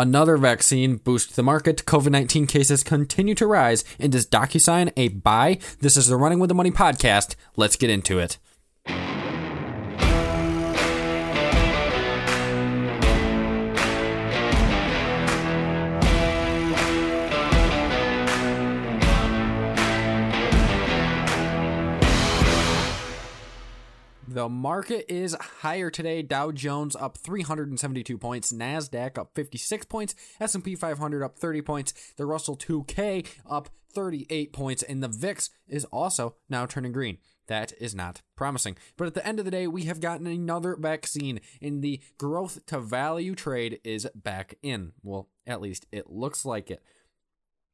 Another vaccine boosts the market. COVID 19 cases continue to rise. And is DocuSign a buy? This is the Running with the Money podcast. Let's get into it. The market is higher today. Dow Jones up 372 points, Nasdaq up 56 points, S&P 500 up 30 points, the Russell 2K up 38 points, and the VIX is also now turning green. That is not promising. But at the end of the day, we have gotten another vaccine, and the growth to value trade is back in. Well, at least it looks like it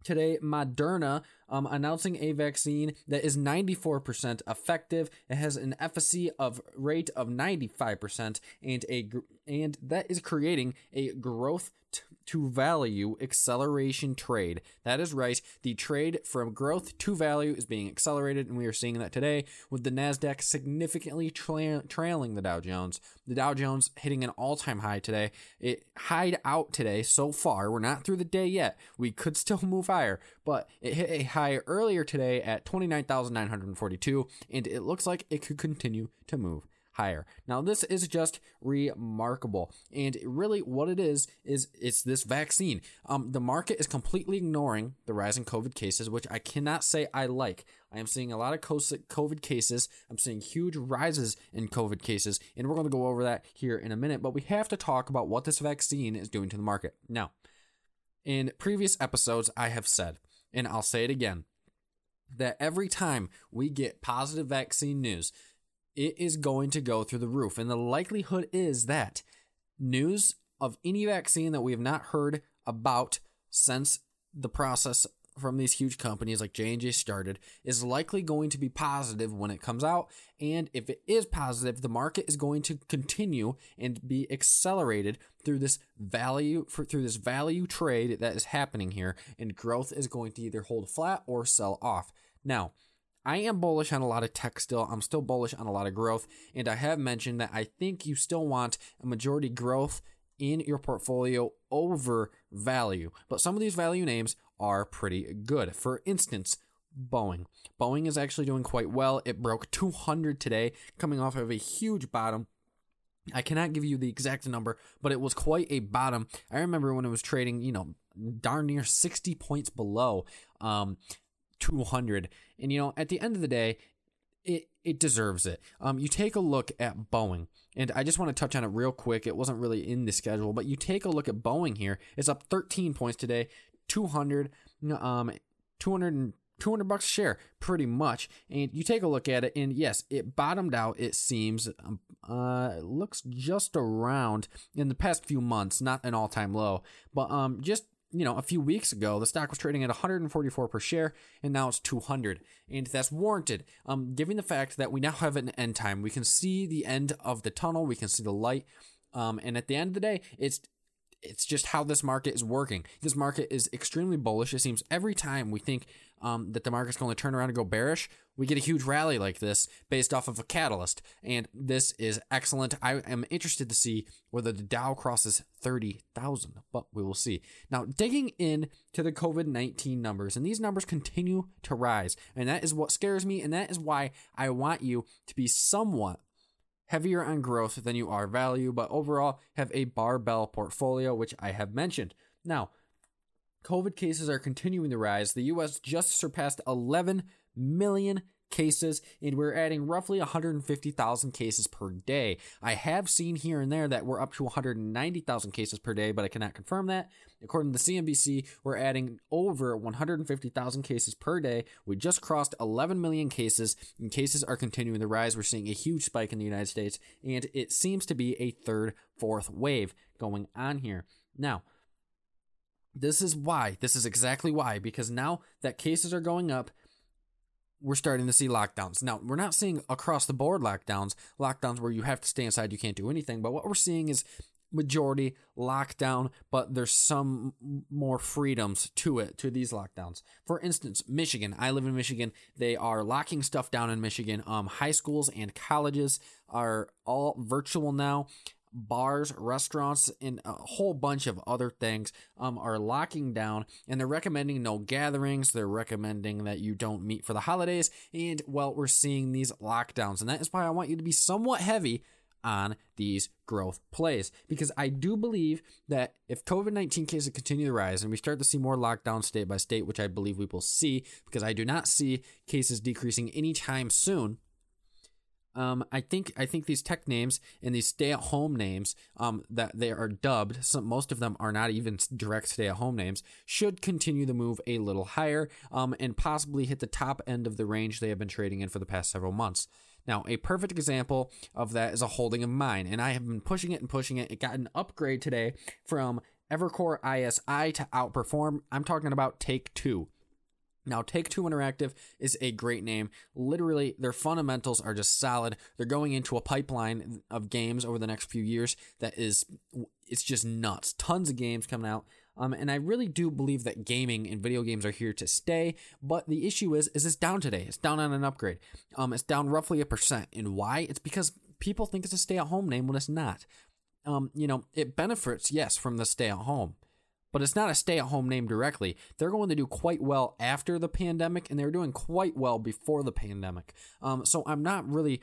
today Moderna um, announcing a vaccine that is 94% effective. It has an efficacy of rate of 95% and a and that is creating a growth t- to value acceleration trade. That is right. The trade from growth to value is being accelerated, and we are seeing that today with the Nasdaq significantly tra- trailing the Dow Jones. The Dow Jones hitting an all-time high today. It hied out today so far. We're not through the day yet. We could still move higher, but it hit a high earlier today at 29,942, and it looks like it could continue to move higher. Now, this is just remarkable. And really, what it is, is it's this vaccine. Um, the market is completely ignoring the rising COVID cases, which I cannot say I like. I am seeing a lot of COVID cases. I'm seeing huge rises in COVID cases, and we're going to go over that here in a minute. But we have to talk about what this vaccine is doing to the market. Now, in previous episodes, I have said, and I'll say it again, that every time we get positive vaccine news, it is going to go through the roof. And the likelihood is that news of any vaccine that we have not heard about since the process from these huge companies like J&J started is likely going to be positive when it comes out and if it is positive the market is going to continue and be accelerated through this value for, through this value trade that is happening here and growth is going to either hold flat or sell off. Now, I am bullish on a lot of tech still. I'm still bullish on a lot of growth. And I have mentioned that I think you still want a majority growth in your portfolio over value. But some of these value names are pretty good. For instance, Boeing. Boeing is actually doing quite well. It broke 200 today, coming off of a huge bottom. I cannot give you the exact number, but it was quite a bottom. I remember when it was trading, you know, darn near 60 points below. Um, 200. And you know, at the end of the day, it it deserves it. Um, you take a look at Boeing, and I just want to touch on it real quick. It wasn't really in the schedule, but you take a look at Boeing here. It's up 13 points today, 200, um, 200. and 200 bucks a share pretty much and you take a look at it and yes it bottomed out it seems um, uh looks just around in the past few months not an all-time low but um just you know, a few weeks ago, the stock was trading at 144 per share, and now it's 200, and that's warranted. Um, given the fact that we now have an end time, we can see the end of the tunnel, we can see the light, um, and at the end of the day, it's it's just how this market is working. This market is extremely bullish. It seems every time we think um, that the market's going to turn around and go bearish, we get a huge rally like this based off of a catalyst. And this is excellent. I am interested to see whether the Dow crosses 30,000, but we will see. Now, digging in to the COVID 19 numbers, and these numbers continue to rise. And that is what scares me. And that is why I want you to be somewhat heavier on growth than you are value, but overall have a barbell portfolio, which I have mentioned. Now, COVID cases are continuing to rise. The US just surpassed 11 million cases, and we're adding roughly 150,000 cases per day. I have seen here and there that we're up to 190,000 cases per day, but I cannot confirm that. According to CNBC, we're adding over 150,000 cases per day. We just crossed 11 million cases, and cases are continuing to rise. We're seeing a huge spike in the United States, and it seems to be a third, fourth wave going on here. Now, this is why. This is exactly why. Because now that cases are going up, we're starting to see lockdowns. Now, we're not seeing across the board lockdowns, lockdowns where you have to stay inside, you can't do anything. But what we're seeing is majority lockdown, but there's some more freedoms to it, to these lockdowns. For instance, Michigan. I live in Michigan. They are locking stuff down in Michigan. Um, high schools and colleges are all virtual now bars, restaurants, and a whole bunch of other things um, are locking down and they're recommending no gatherings. They're recommending that you don't meet for the holidays. And well, we're seeing these lockdowns. And that is why I want you to be somewhat heavy on these growth plays because I do believe that if COVID 19 cases continue to rise and we start to see more lockdowns state by state, which I believe we will see because I do not see cases decreasing anytime soon. Um, I think I think these tech names and these stay-at-home names um, that they are dubbed, some, most of them are not even direct stay-at-home names, should continue to move a little higher um, and possibly hit the top end of the range they have been trading in for the past several months. Now, a perfect example of that is a holding of mine, and I have been pushing it and pushing it. It got an upgrade today from Evercore ISI to outperform. I'm talking about Take Two. Now, Take Two Interactive is a great name. Literally, their fundamentals are just solid. They're going into a pipeline of games over the next few years that is, it's just nuts. Tons of games coming out. Um, and I really do believe that gaming and video games are here to stay. But the issue is, is it's down today. It's down on an upgrade. Um, it's down roughly a percent. And why? It's because people think it's a stay-at-home name when it's not. Um, you know, it benefits yes from the stay-at-home, but it's not a stay-at-home name directly. They're going to do quite well after the pandemic, and they're doing quite well before the pandemic. Um, so I'm not really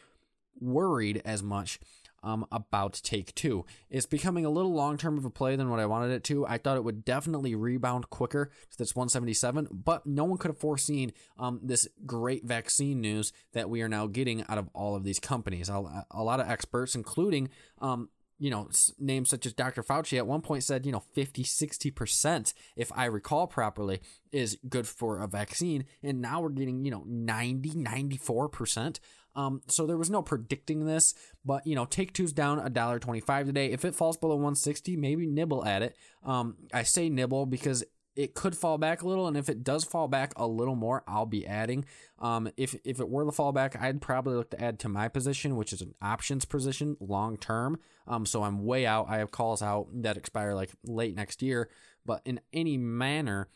worried as much um, about Take Two. It's becoming a little long term of a play than what I wanted it to. I thought it would definitely rebound quicker to this 177, but no one could have foreseen um, this great vaccine news that we are now getting out of all of these companies. A, a lot of experts, including um, you know, names such as Dr. Fauci at one point said, you know, 50, 60%, if I recall properly, is good for a vaccine. And now we're getting, you know, 90, 94%. Um, so there was no predicting this, but you know, take two's down a dollar twenty-five today. If it falls below 160, maybe nibble at it. Um, I say nibble because it could fall back a little, and if it does fall back a little more, I'll be adding. Um, if if it were to fall back, I'd probably look to add to my position, which is an options position long term. Um, so I'm way out. I have calls out that expire like late next year, but in any manner,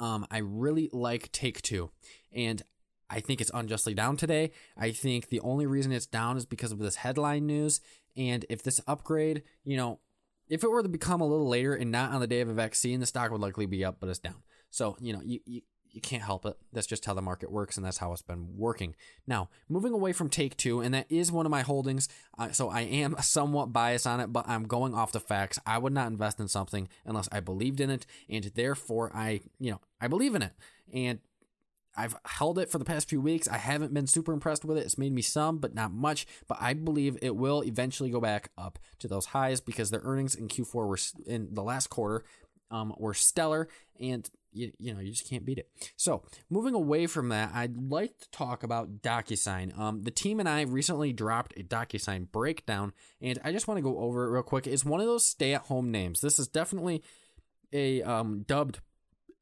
um, I really like Take Two, and I think it's unjustly down today. I think the only reason it's down is because of this headline news. And if this upgrade, you know, if it were to become a little later and not on the day of a vaccine, the stock would likely be up, but it's down. So, you know, you, you, you can't help it. That's just how the market works, and that's how it's been working. Now, moving away from Take Two, and that is one of my holdings, uh, so I am somewhat biased on it, but I'm going off the facts. I would not invest in something unless I believed in it, and therefore I, you know, I believe in it. And I've held it for the past few weeks. I haven't been super impressed with it. It's made me some, but not much. But I believe it will eventually go back up to those highs because their earnings in Q4 were in the last quarter um, were stellar, and you, you know you just can't beat it. So moving away from that, I'd like to talk about DocuSign. Um, the team and I recently dropped a DocuSign breakdown, and I just want to go over it real quick. It's one of those stay-at-home names. This is definitely a um, dubbed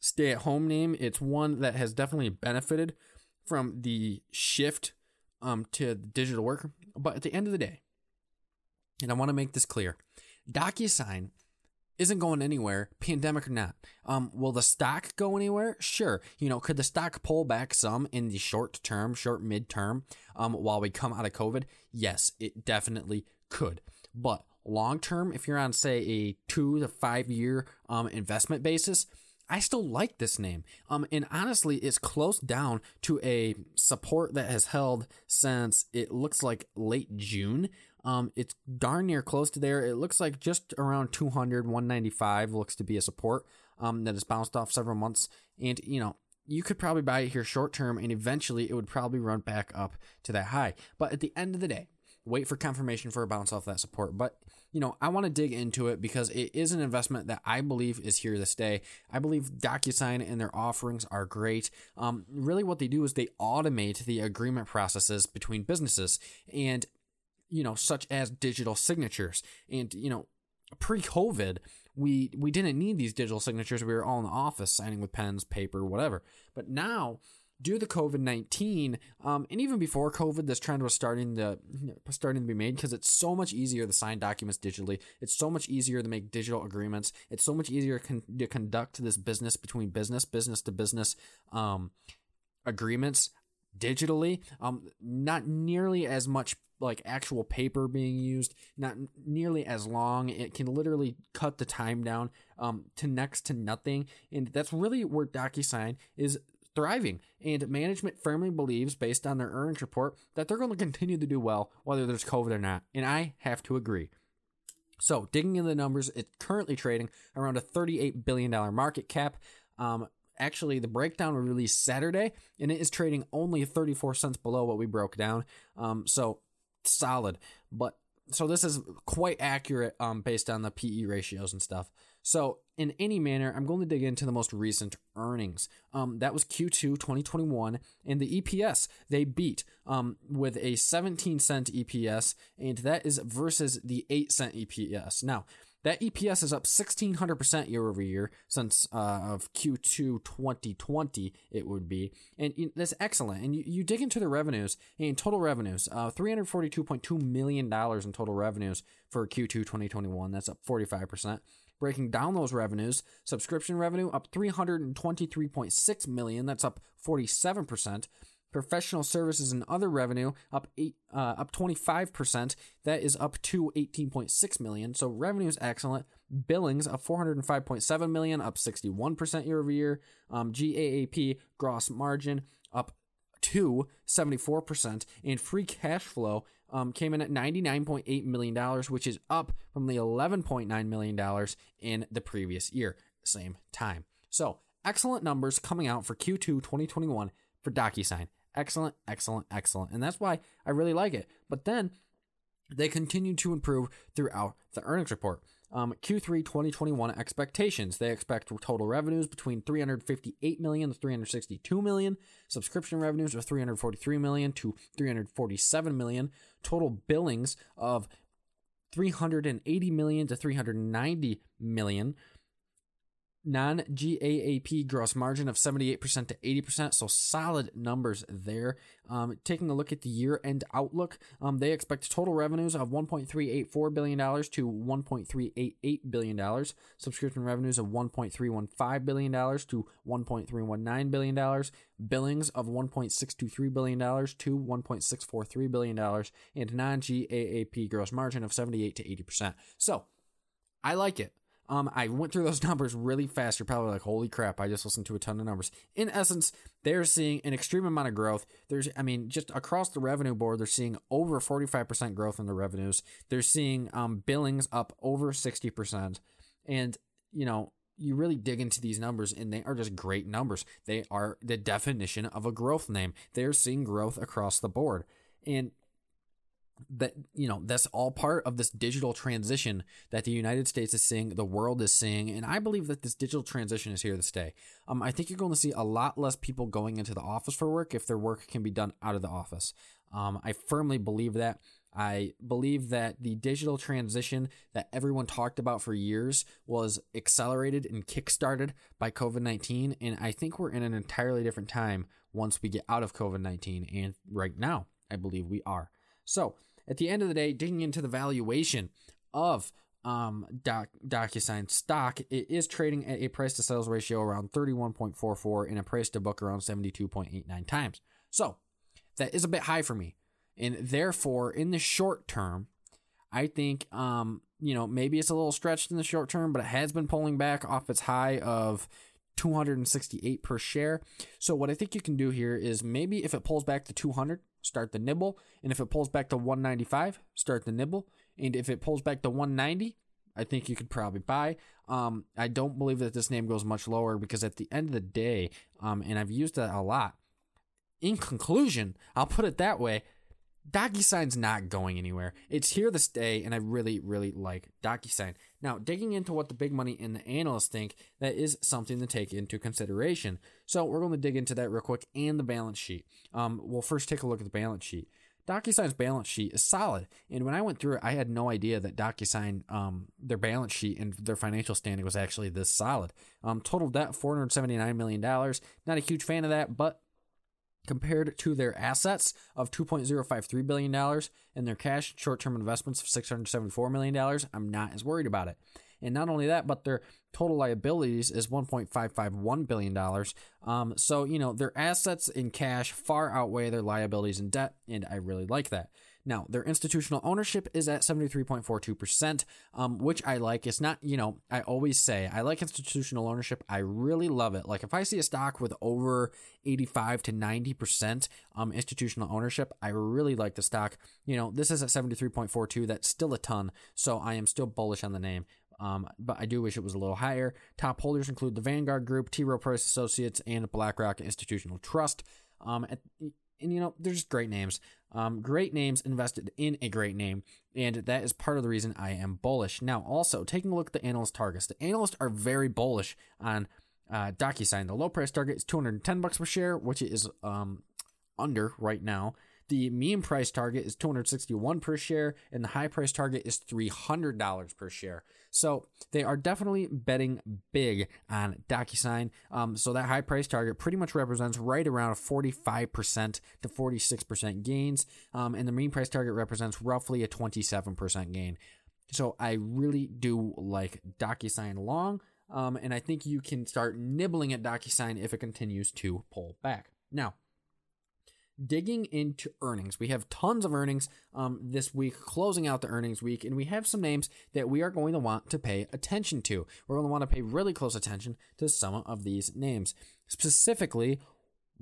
stay at home name. It's one that has definitely benefited from the shift um, to digital work. But at the end of the day, and I want to make this clear, DocuSign isn't going anywhere, pandemic or not. Um, will the stock go anywhere? Sure. You know, could the stock pull back some in the short term, short mid term, um, while we come out of COVID? Yes, it definitely could. But long term, if you're on say a two to five year um, investment basis, I still like this name. Um, and honestly, it's close down to a support that has held since it looks like late June. Um, it's darn near close to there. It looks like just around 200, 195 looks to be a support um, that has bounced off several months. And, you know, you could probably buy it here short term and eventually it would probably run back up to that high. But at the end of the day, wait for confirmation for a bounce off that support. But you know, I want to dig into it because it is an investment that I believe is here to stay. I believe DocuSign and their offerings are great. Um, really, what they do is they automate the agreement processes between businesses and, you know, such as digital signatures. And, you know, pre COVID, we we didn't need these digital signatures. We were all in the office signing with pens, paper, whatever. But now due to COVID nineteen, um, and even before COVID, this trend was starting to starting to be made because it's so much easier to sign documents digitally. It's so much easier to make digital agreements. It's so much easier con- to conduct this business between business, business to business um, agreements digitally. Um, not nearly as much like actual paper being used, not nearly as long. It can literally cut the time down um, to next to nothing, and that's really where DocuSign is thriving. And management firmly believes, based on their earnings report, that they're going to continue to do well whether there's COVID or not. And I have to agree. So, digging into the numbers, it's currently trading around a $38 billion market cap. Um, actually, the breakdown was released Saturday, and it is trading only 34 cents below what we broke down. Um, so, solid. But so this is quite accurate um, based on the PE ratios and stuff. So, in any manner, I'm going to dig into the most recent earnings. Um, that was Q2 2021, and the EPS they beat um, with a 17 cent EPS, and that is versus the 8 cent EPS. Now, that EPS is up 1600% year over year since uh, of Q2 2020, it would be. And that's excellent. And you, you dig into the revenues, and total revenues, uh, $342.2 million in total revenues for Q2 2021. That's up 45%. Breaking down those revenues, subscription revenue up 323.6 million, that's up 47%. Professional services and other revenue up eight, uh, up 25%. That is up to 18.6 million. So revenue is excellent. Billings up 405.7 million, up 61% year over year. Um, GAAP gross margin up to 74%, and free cash flow um, came in at $99.8 million, which is up from the $11.9 million in the previous year, same time. So, excellent numbers coming out for Q2 2021 for DocuSign. Excellent, excellent, excellent. And that's why I really like it. But then they continue to improve throughout the earnings report. Um, Q3 2021 expectations. They expect total revenues between 358 million to 362 million, subscription revenues of 343 million to 347 million, total billings of 380 million to 390 million, non GAAP gross margin of 78% to 80%. So solid numbers there. Um, taking a look at the year end outlook, um, they expect total revenues of $1.384 billion to $1.388 billion, subscription revenues of $1.315 billion to $1.319 billion, billings of $1.623 billion to $1.643 billion, and non GAAP gross margin of 78 to 80%. So I like it. Um, I went through those numbers really fast. You're probably like, holy crap, I just listened to a ton of numbers. In essence, they're seeing an extreme amount of growth. There's, I mean, just across the revenue board, they're seeing over 45% growth in the revenues. They're seeing um, billings up over 60%. And, you know, you really dig into these numbers and they are just great numbers. They are the definition of a growth name. They're seeing growth across the board. And that you know that's all part of this digital transition that the United States is seeing, the world is seeing, and I believe that this digital transition is here to stay. Um, I think you're going to see a lot less people going into the office for work if their work can be done out of the office. Um, I firmly believe that. I believe that the digital transition that everyone talked about for years was accelerated and kickstarted by COVID 19. And I think we're in an entirely different time once we get out of COVID 19. And right now, I believe we are. So, at the end of the day, digging into the valuation of um, Doc, DocuSign stock, it is trading at a price to sales ratio around 31.44 and a price to book around 72.89 times. So that is a bit high for me. And therefore, in the short term, I think, um, you know, maybe it's a little stretched in the short term, but it has been pulling back off its high of 268 per share. So what I think you can do here is maybe if it pulls back to 200, start the nibble. And if it pulls back to 195, start the nibble. And if it pulls back to 190, I think you could probably buy. Um, I don't believe that this name goes much lower because at the end of the day, um, and I've used that a lot. In conclusion, I'll put it that way. DocuSign's not going anywhere. It's here to stay, and I really, really like DocuSign. Now, digging into what the big money and the analysts think, that is something to take into consideration. So, we're going to dig into that real quick and the balance sheet. Um, we'll first take a look at the balance sheet. DocuSign's balance sheet is solid, and when I went through it, I had no idea that DocuSign, um, their balance sheet and their financial standing was actually this solid. Um, total debt four hundred seventy nine million dollars. Not a huge fan of that, but compared to their assets of $2.053 billion and their cash short-term investments of $674 million, I'm not as worried about it. And not only that, but their total liabilities is $1.551 billion. Um, so, you know, their assets in cash far outweigh their liabilities in debt, and I really like that. Now, their institutional ownership is at 73.42%, um, which I like. It's not, you know, I always say I like institutional ownership. I really love it. Like if I see a stock with over 85 to 90% um, institutional ownership, I really like the stock. You know, this is at 73.42. That's still a ton. So I am still bullish on the name. Um, but I do wish it was a little higher. Top holders include the Vanguard Group, T. Rowe Price Associates, and BlackRock Institutional Trust. Um, and, you know, they're just great names. Um, great names invested in a great name, and that is part of the reason I am bullish. Now, also taking a look at the analyst targets, the analysts are very bullish on uh, DocuSign. The low price target is 210 bucks per share, which is um, under right now. The median price target is 261 per share, and the high price target is $300 per share. So they are definitely betting big on DocuSign. Um, so that high price target pretty much represents right around 45% to 46% gains, um, and the mean price target represents roughly a 27% gain. So I really do like DocuSign long, um, and I think you can start nibbling at DocuSign if it continues to pull back. Now, digging into earnings. We have tons of earnings um, this week, closing out the earnings week, and we have some names that we are going to want to pay attention to. We're going to want to pay really close attention to some of these names, specifically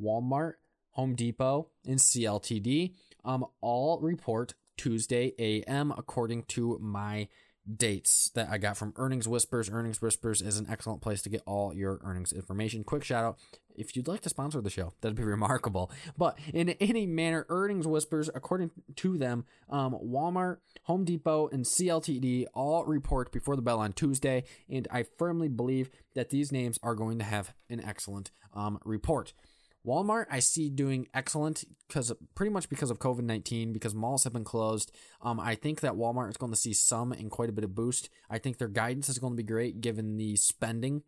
Walmart, Home Depot, and CLTD. Um, all report Tuesday AM according to my dates that I got from Earnings Whispers. Earnings Whispers is an excellent place to get all your earnings information. Quick shout out if you'd like to sponsor the show, that'd be remarkable. But in any manner, Earnings Whispers, according to them, um, Walmart, Home Depot, and CLTD all report before the bell on Tuesday, and I firmly believe that these names are going to have an excellent um, report. Walmart, I see doing excellent because pretty much because of COVID 19, because malls have been closed. Um, I think that Walmart is going to see some and quite a bit of boost. I think their guidance is going to be great given the spending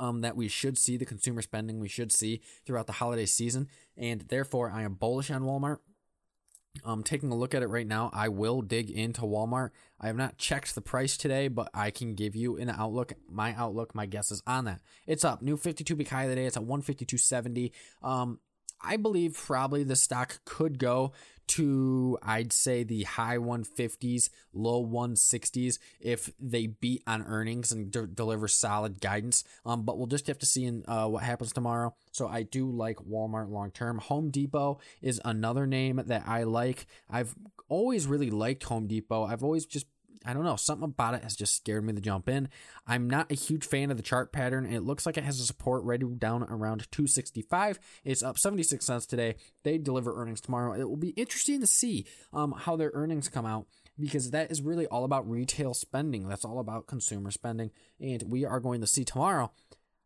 um, that we should see, the consumer spending we should see throughout the holiday season. And therefore, I am bullish on Walmart. Um, taking a look at it right now, I will dig into Walmart. I have not checked the price today, but I can give you an outlook. My outlook, my guess is on that. It's up. New 52 week high of the day. It's at 152.70. Um, I believe probably the stock could go to I'd say the high 150s, low 160s if they beat on earnings and de- deliver solid guidance. Um, but we'll just have to see in uh, what happens tomorrow. So I do like Walmart long term. Home Depot is another name that I like. I've always really liked Home Depot. I've always just I don't know, something about it has just scared me to jump in. I'm not a huge fan of the chart pattern. It looks like it has a support right down around 265. It's up 76 cents today. They deliver earnings tomorrow. It will be interesting to see um, how their earnings come out because that is really all about retail spending. That's all about consumer spending. And we are going to see tomorrow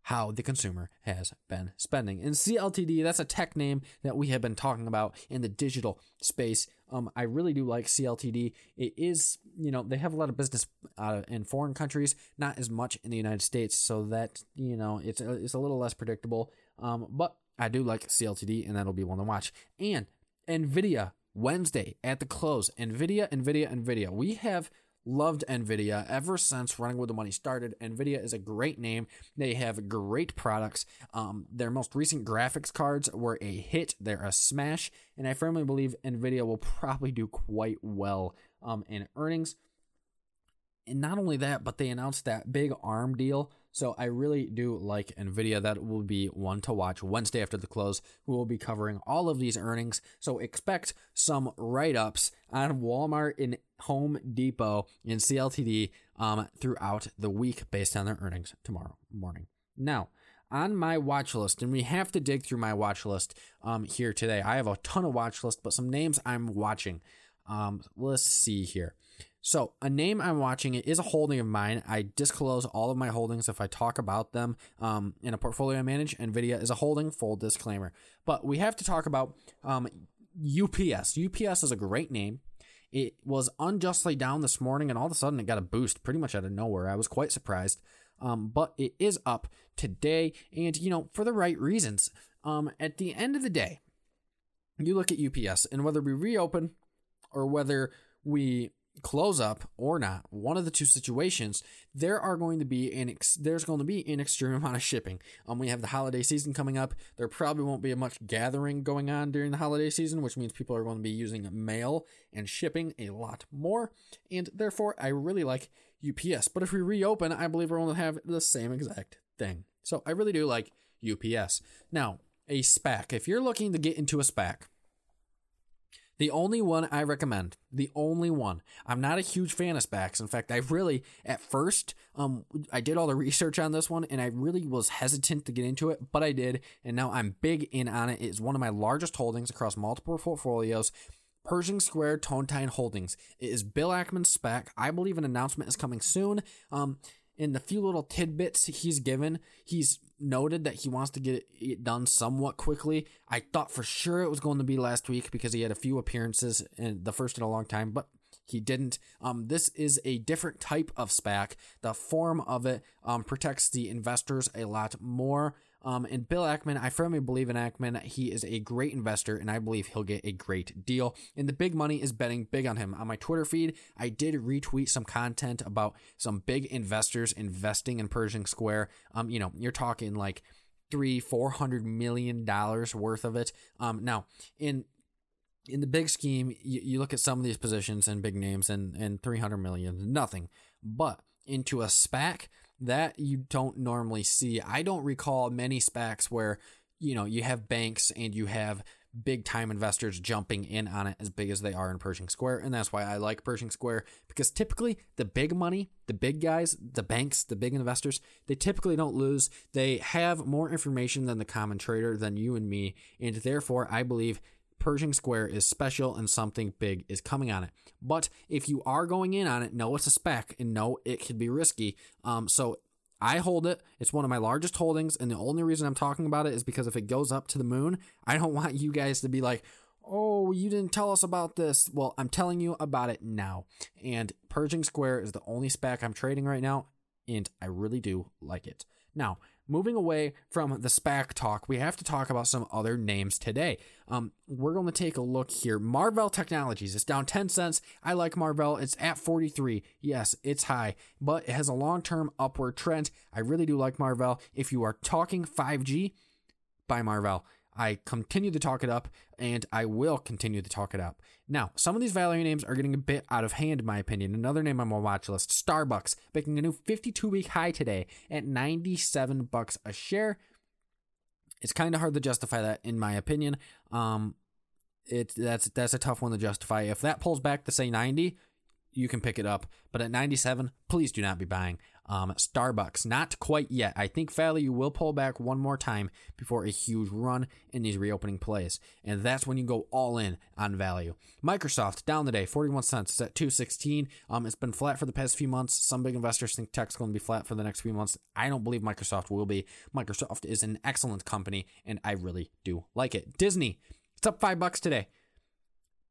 how the consumer has been spending. And CLTD, that's a tech name that we have been talking about in the digital space. Um, I really do like CLTD. It is, you know, they have a lot of business uh, in foreign countries, not as much in the United States, so that you know it's a, it's a little less predictable. Um, but I do like CLTD, and that'll be one to watch. And Nvidia Wednesday at the close. Nvidia, Nvidia, Nvidia. We have loved Nvidia ever since Running with the Money started. Nvidia is a great name. They have great products. Um, their most recent graphics cards were a hit. They're a smash, and I firmly believe Nvidia will probably do quite well um, in earnings. And not only that, but they announced that big ARM deal so I really do like Nvidia. That will be one to watch Wednesday after the close. We will be covering all of these earnings. So expect some write ups on Walmart and Home Depot and CLTD um, throughout the week based on their earnings tomorrow morning. Now, on my watch list, and we have to dig through my watch list um, here today. I have a ton of watch list, but some names I'm watching. Um, let's see here. So, a name I'm watching it is a holding of mine. I disclose all of my holdings if I talk about them um, in a portfolio I manage. NVIDIA is a holding, full disclaimer. But we have to talk about um, UPS. UPS is a great name. It was unjustly down this morning, and all of a sudden it got a boost pretty much out of nowhere. I was quite surprised. Um, but it is up today, and you know, for the right reasons. Um, at the end of the day, you look at UPS, and whether we reopen or whether we close up or not, one of the two situations, there are going to be an ex- there's going to be an extreme amount of shipping. Um, we have the holiday season coming up. There probably won't be much gathering going on during the holiday season, which means people are going to be using mail and shipping a lot more, and therefore I really like UPS. But if we reopen, I believe we're going to have the same exact thing. So I really do like UPS. Now, a SPAC. If you're looking to get into a SPAC, the only one I recommend, the only one. I'm not a huge fan of SPACs. In fact, I really, at first, um, I did all the research on this one and I really was hesitant to get into it, but I did, and now I'm big in on it. It's one of my largest holdings across multiple portfolios. Pershing Square Tontine Holdings. It is Bill Ackman's SPAC. I believe an announcement is coming soon. Um, in the few little tidbits he's given, he's noted that he wants to get it done somewhat quickly. I thought for sure it was going to be last week because he had a few appearances and the first in a long time, but he didn't. Um, this is a different type of SPAC. The form of it um, protects the investors a lot more. Um, and Bill Ackman, I firmly believe in Ackman. He is a great investor, and I believe he'll get a great deal. And the big money is betting big on him. On my Twitter feed, I did retweet some content about some big investors investing in Pershing Square. Um, you know, you're talking like three, four hundred million dollars worth of it. Um, now in in the big scheme, you, you look at some of these positions and big names and, and 300 million, nothing. But into a SPAC, that you don't normally see. I don't recall many SPACs where, you know, you have banks and you have big time investors jumping in on it as big as they are in Pershing Square. And that's why I like Pershing Square because typically the big money, the big guys, the banks, the big investors, they typically don't lose. They have more information than the common trader, than you and me. And therefore, I believe Pershing Square is special and something big is coming on it. But if you are going in on it, know it's a SPAC and know it could be risky. Um, so I hold it. It's one of my largest holdings, and the only reason I'm talking about it is because if it goes up to the moon, I don't want you guys to be like, "Oh, you didn't tell us about this." Well, I'm telling you about it now. And Pershing Square is the only SPAC I'm trading right now, and I really do like it. Now, moving away from the SPAC talk, we have to talk about some other names today. Um, we're going to take a look here. Marvell Technologies is down 10 cents. I like Marvell. It's at 43. Yes, it's high, but it has a long term upward trend. I really do like Marvell. If you are talking 5G, buy Marvell. I continue to talk it up, and I will continue to talk it up. Now, some of these value names are getting a bit out of hand, in my opinion. Another name on my watch list, Starbucks, making a new 52 week high today at 97 bucks a share. It's kind of hard to justify that, in my opinion. Um, it that's that's a tough one to justify. If that pulls back to say 90, you can pick it up. But at 97, please do not be buying. Um, Starbucks, not quite yet. I think value will pull back one more time before a huge run in these reopening plays. And that's when you go all in on value. Microsoft, down today, 41 cents. At 216. Um, it's been flat for the past few months. Some big investors think tech's going to be flat for the next few months. I don't believe Microsoft will be. Microsoft is an excellent company, and I really do like it. Disney, it's up five bucks today.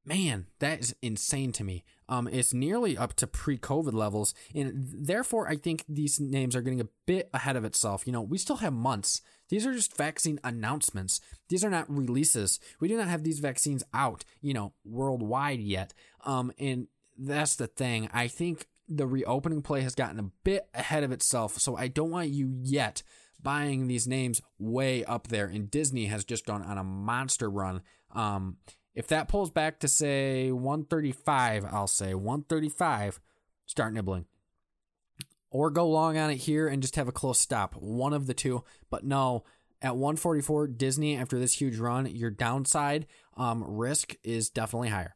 Man, that is insane to me. Um, it's nearly up to pre-COVID levels, and therefore I think these names are getting a bit ahead of itself. You know, we still have months. These are just vaccine announcements. These are not releases. We do not have these vaccines out, you know, worldwide yet. Um, and that's the thing. I think the reopening play has gotten a bit ahead of itself, so I don't want you yet buying these names way up there. And Disney has just gone on a monster run. Um, if that pulls back to say 135, I'll say 135, start nibbling. Or go long on it here and just have a close stop. One of the two. But no, at 144, Disney, after this huge run, your downside um, risk is definitely higher.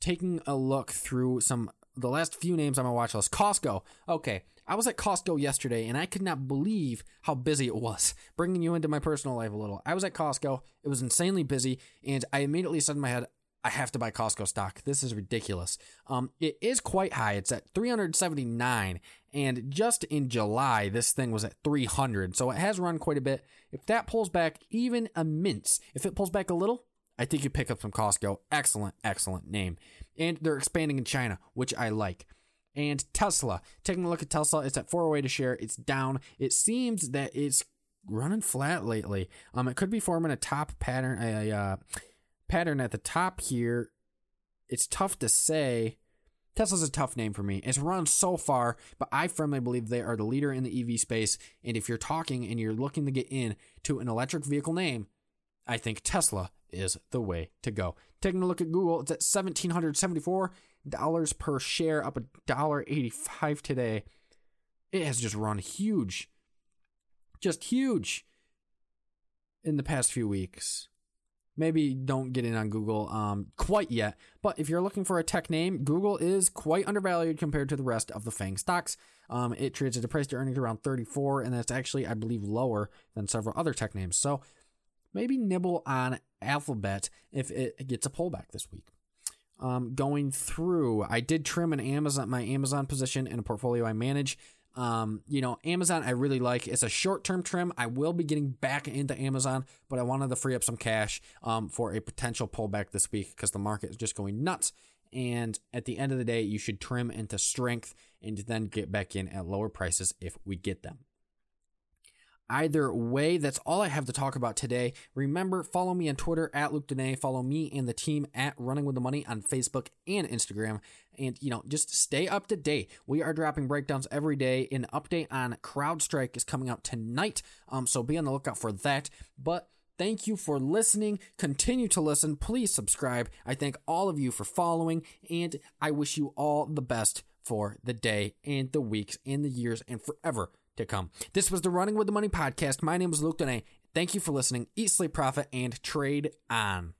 Taking a look through some the last few names on my watch list. Costco. Okay, I was at Costco yesterday and I could not believe how busy it was. Bringing you into my personal life a little. I was at Costco. It was insanely busy, and I immediately said in my head, I have to buy Costco stock. This is ridiculous. Um, it is quite high. It's at 379, and just in July, this thing was at 300. So it has run quite a bit. If that pulls back even a mince, if it pulls back a little, I think you pick up some Costco. Excellent, excellent name. And they're expanding in China, which I like and Tesla. Taking a look at Tesla, it's at 408 a share. It's down. It seems that it's running flat lately. Um, it could be forming a top pattern, a uh, pattern at the top here. It's tough to say. Tesla's a tough name for me. It's run so far, but I firmly believe they are the leader in the EV space. And if you're talking and you're looking to get in to an electric vehicle name, I think Tesla is the way to go. Taking a look at Google, it's at $1,774 per share, up $1.85 today. It has just run huge. Just huge in the past few weeks maybe don't get in on Google um, quite yet. But if you're looking for a tech name, Google is quite undervalued compared to the rest of the FANG stocks. Um, it trades at a price to earnings around 34, and that's actually, I believe, lower than several other tech names. So maybe nibble on Alphabet if it gets a pullback this week. Um, going through, I did trim an Amazon my Amazon position in a portfolio I manage. Um, you know, Amazon I really like. It's a short term trim. I will be getting back into Amazon, but I wanted to free up some cash um, for a potential pullback this week because the market is just going nuts. And at the end of the day, you should trim into strength and then get back in at lower prices if we get them. Either way, that's all I have to talk about today. Remember, follow me on Twitter at Luke Dene. Follow me and the team at Running with the Money on Facebook and Instagram. And, you know, just stay up to date. We are dropping breakdowns every day. An update on CrowdStrike is coming out tonight. Um, so be on the lookout for that. But Thank you for listening. Continue to listen. Please subscribe. I thank all of you for following, and I wish you all the best for the day and the weeks and the years and forever to come. This was the Running with the Money podcast. My name is Luke Dene. Thank you for listening. Eat, sleep, profit, and trade on.